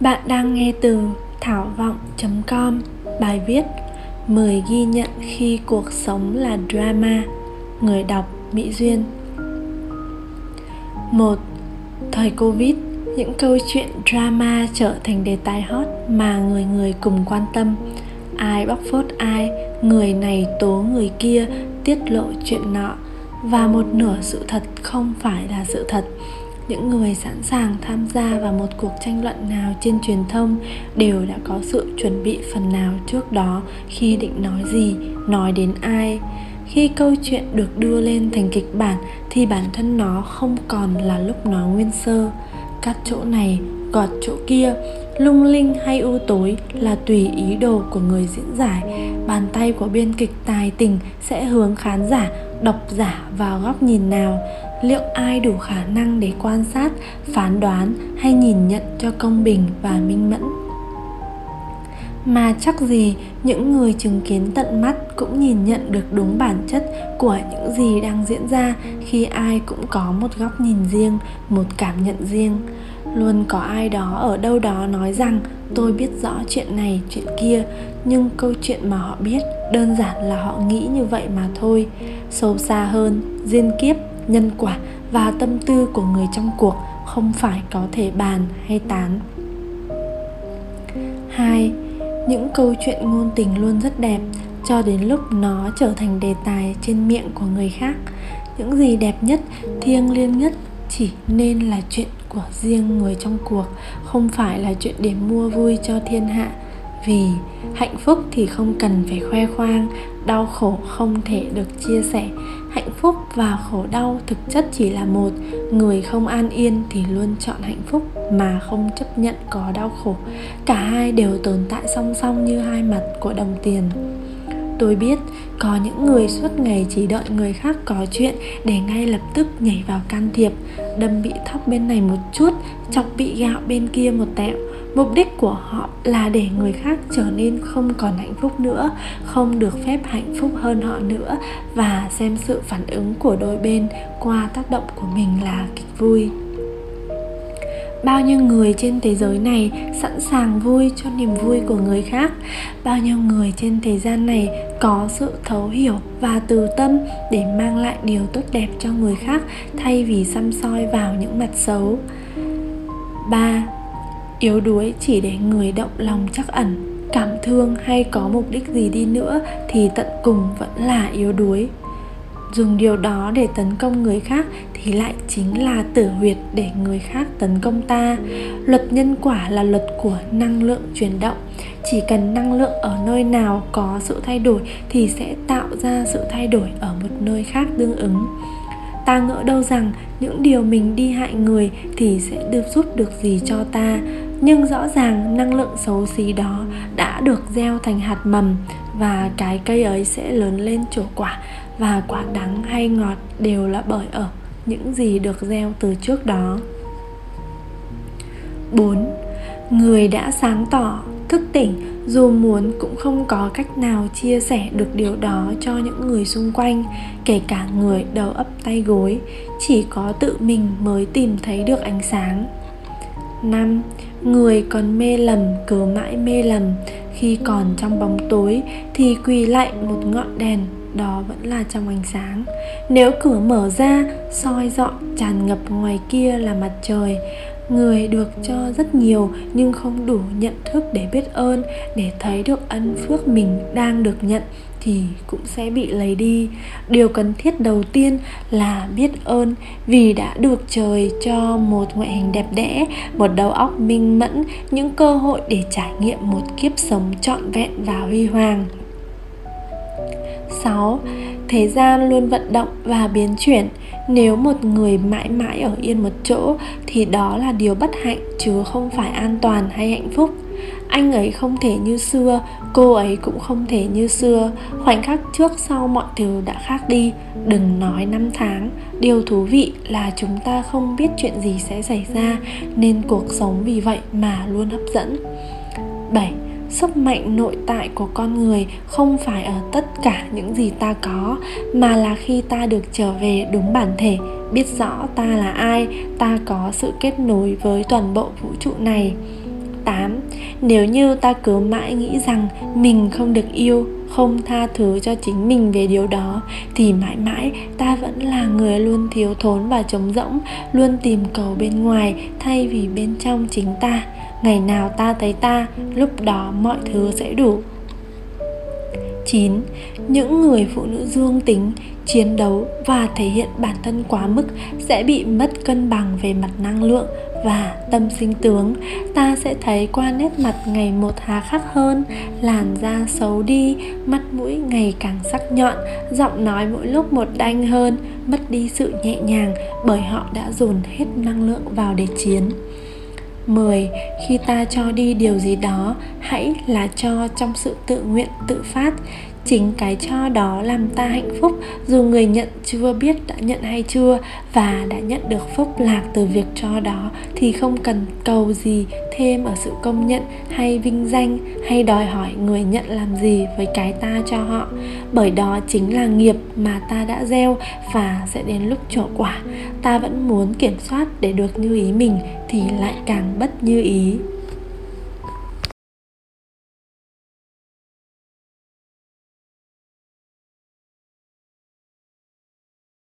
Bạn đang nghe từ thảo vọng.com Bài viết 10 ghi nhận khi cuộc sống là drama Người đọc Mỹ Duyên. 1. Thời Covid, những câu chuyện drama trở thành đề tài hot mà người người cùng quan tâm. Ai bóc phốt ai, người này tố người kia, tiết lộ chuyện nọ. Và một nửa sự thật không phải là sự thật những người sẵn sàng tham gia vào một cuộc tranh luận nào trên truyền thông đều đã có sự chuẩn bị phần nào trước đó khi định nói gì, nói đến ai. Khi câu chuyện được đưa lên thành kịch bản thì bản thân nó không còn là lúc nó nguyên sơ. Cắt chỗ này gọt chỗ kia, lung linh hay u tối là tùy ý đồ của người diễn giải. Bàn tay của biên kịch tài tình sẽ hướng khán giả độc giả vào góc nhìn nào? Liệu ai đủ khả năng để quan sát, phán đoán hay nhìn nhận cho công bình và minh mẫn? Mà chắc gì những người chứng kiến tận mắt cũng nhìn nhận được đúng bản chất của những gì đang diễn ra khi ai cũng có một góc nhìn riêng, một cảm nhận riêng? Luôn có ai đó ở đâu đó nói rằng, tôi biết rõ chuyện này, chuyện kia, nhưng câu chuyện mà họ biết đơn giản là họ nghĩ như vậy mà thôi sâu xa hơn diên kiếp nhân quả và tâm tư của người trong cuộc không phải có thể bàn hay tán 2. Những câu chuyện ngôn tình luôn rất đẹp cho đến lúc nó trở thành đề tài trên miệng của người khác. Những gì đẹp nhất, thiêng liêng nhất chỉ nên là chuyện của riêng người trong cuộc, không phải là chuyện để mua vui cho thiên hạ vì hạnh phúc thì không cần phải khoe khoang, đau khổ không thể được chia sẻ. Hạnh phúc và khổ đau thực chất chỉ là một, người không an yên thì luôn chọn hạnh phúc mà không chấp nhận có đau khổ. Cả hai đều tồn tại song song như hai mặt của đồng tiền. Tôi biết có những người suốt ngày chỉ đợi người khác có chuyện để ngay lập tức nhảy vào can thiệp, đâm bị thóc bên này một chút, chọc bị gạo bên kia một tẹo mục đích của họ là để người khác trở nên không còn hạnh phúc nữa, không được phép hạnh phúc hơn họ nữa. Và xem sự phản ứng của đôi bên qua tác động của mình là kịch vui. Bao nhiêu người trên thế giới này sẵn sàng vui cho niềm vui của người khác? Bao nhiêu người trên thế gian này có sự thấu hiểu và từ tâm để mang lại điều tốt đẹp cho người khác thay vì xăm soi vào những mặt xấu? 3 yếu đuối chỉ để người động lòng chắc ẩn. Cảm thương hay có mục đích gì đi nữa thì tận cùng vẫn là yếu đuối. Dùng điều đó để tấn công người khác thì lại chính là tử huyệt để người khác tấn công ta. Luật nhân quả là luật của năng lượng chuyển động. Chỉ cần năng lượng ở nơi nào có sự thay đổi thì sẽ tạo ra sự thay đổi ở một nơi khác tương ứng. Ta ngỡ đâu rằng những điều mình đi hại người thì sẽ được giúp được gì cho ta nhưng rõ ràng năng lượng xấu xí đó đã được gieo thành hạt mầm và cái cây ấy sẽ lớn lên trổ quả và quả đắng hay ngọt đều là bởi ở những gì được gieo từ trước đó 4. Người đã sáng tỏ, thức tỉnh dù muốn cũng không có cách nào chia sẻ được điều đó cho những người xung quanh, kể cả người đầu ấp tay gối, chỉ có tự mình mới tìm thấy được ánh sáng. 5. Người còn mê lầm cứ mãi mê lầm Khi còn trong bóng tối, Thì quỳ lại một ngọn đèn đó vẫn là trong ánh sáng. Nếu cửa mở ra, soi dọn tràn ngập ngoài kia là mặt trời. Người được cho rất nhiều nhưng không đủ nhận thức để biết ơn, để thấy được ân phước mình đang được nhận thì cũng sẽ bị lấy đi. Điều cần thiết đầu tiên là biết ơn vì đã được trời cho một ngoại hình đẹp đẽ, một đầu óc minh mẫn, những cơ hội để trải nghiệm một kiếp sống trọn vẹn và huy hoàng. 6. Thế gian luôn vận động và biến chuyển. Nếu một người mãi mãi ở yên một chỗ, Thì đó là điều bất hạnh, chứ không phải an toàn hay hạnh phúc. Anh ấy không thể như xưa, cô ấy cũng không thể như xưa. Khoảnh khắc trước sau mọi thứ đã khác đi. Đừng nói năm tháng. Điều thú vị là chúng ta không biết chuyện gì sẽ xảy ra, nên cuộc sống vì vậy mà luôn hấp dẫn. 7 sức mạnh nội tại của con người không phải ở tất cả những gì ta có, mà là khi ta được trở về đúng bản thể, biết rõ ta là ai, ta có sự kết nối với toàn bộ vũ trụ này. 8 Nếu như ta cứ mãi nghĩ rằng mình không được yêu không tha thứ cho chính mình về điều đó thì mãi mãi ta vẫn là người luôn thiếu thốn và trống rỗng luôn tìm cầu bên ngoài thay vì bên trong chính ta ngày nào ta thấy ta lúc đó mọi thứ sẽ đủ 9. Những người phụ nữ dương tính, chiến đấu và thể hiện bản thân quá mức sẽ bị mất cân bằng về mặt năng lượng và tâm sinh tướng ta sẽ thấy qua nét mặt ngày một hà khắc hơn làn da xấu đi mắt mũi ngày càng sắc nhọn giọng nói mỗi lúc một đanh hơn mất đi sự nhẹ nhàng bởi họ đã dồn hết năng lượng vào để chiến 10. Khi ta cho đi điều gì đó, hãy là cho trong sự tự nguyện tự phát chính cái cho đó làm ta hạnh phúc, dù người nhận chưa biết đã nhận hay chưa và đã nhận được phúc lạc từ việc cho đó, thì không cần cầu gì thêm ở sự công nhận hay vinh danh hay đòi hỏi người nhận làm gì với cái ta cho họ. Bởi đó chính là nghiệp mà ta đã gieo và sẽ đến lúc trổ quả. Ta vẫn muốn kiểm soát để được như ý mình thì lại càng bất như ý.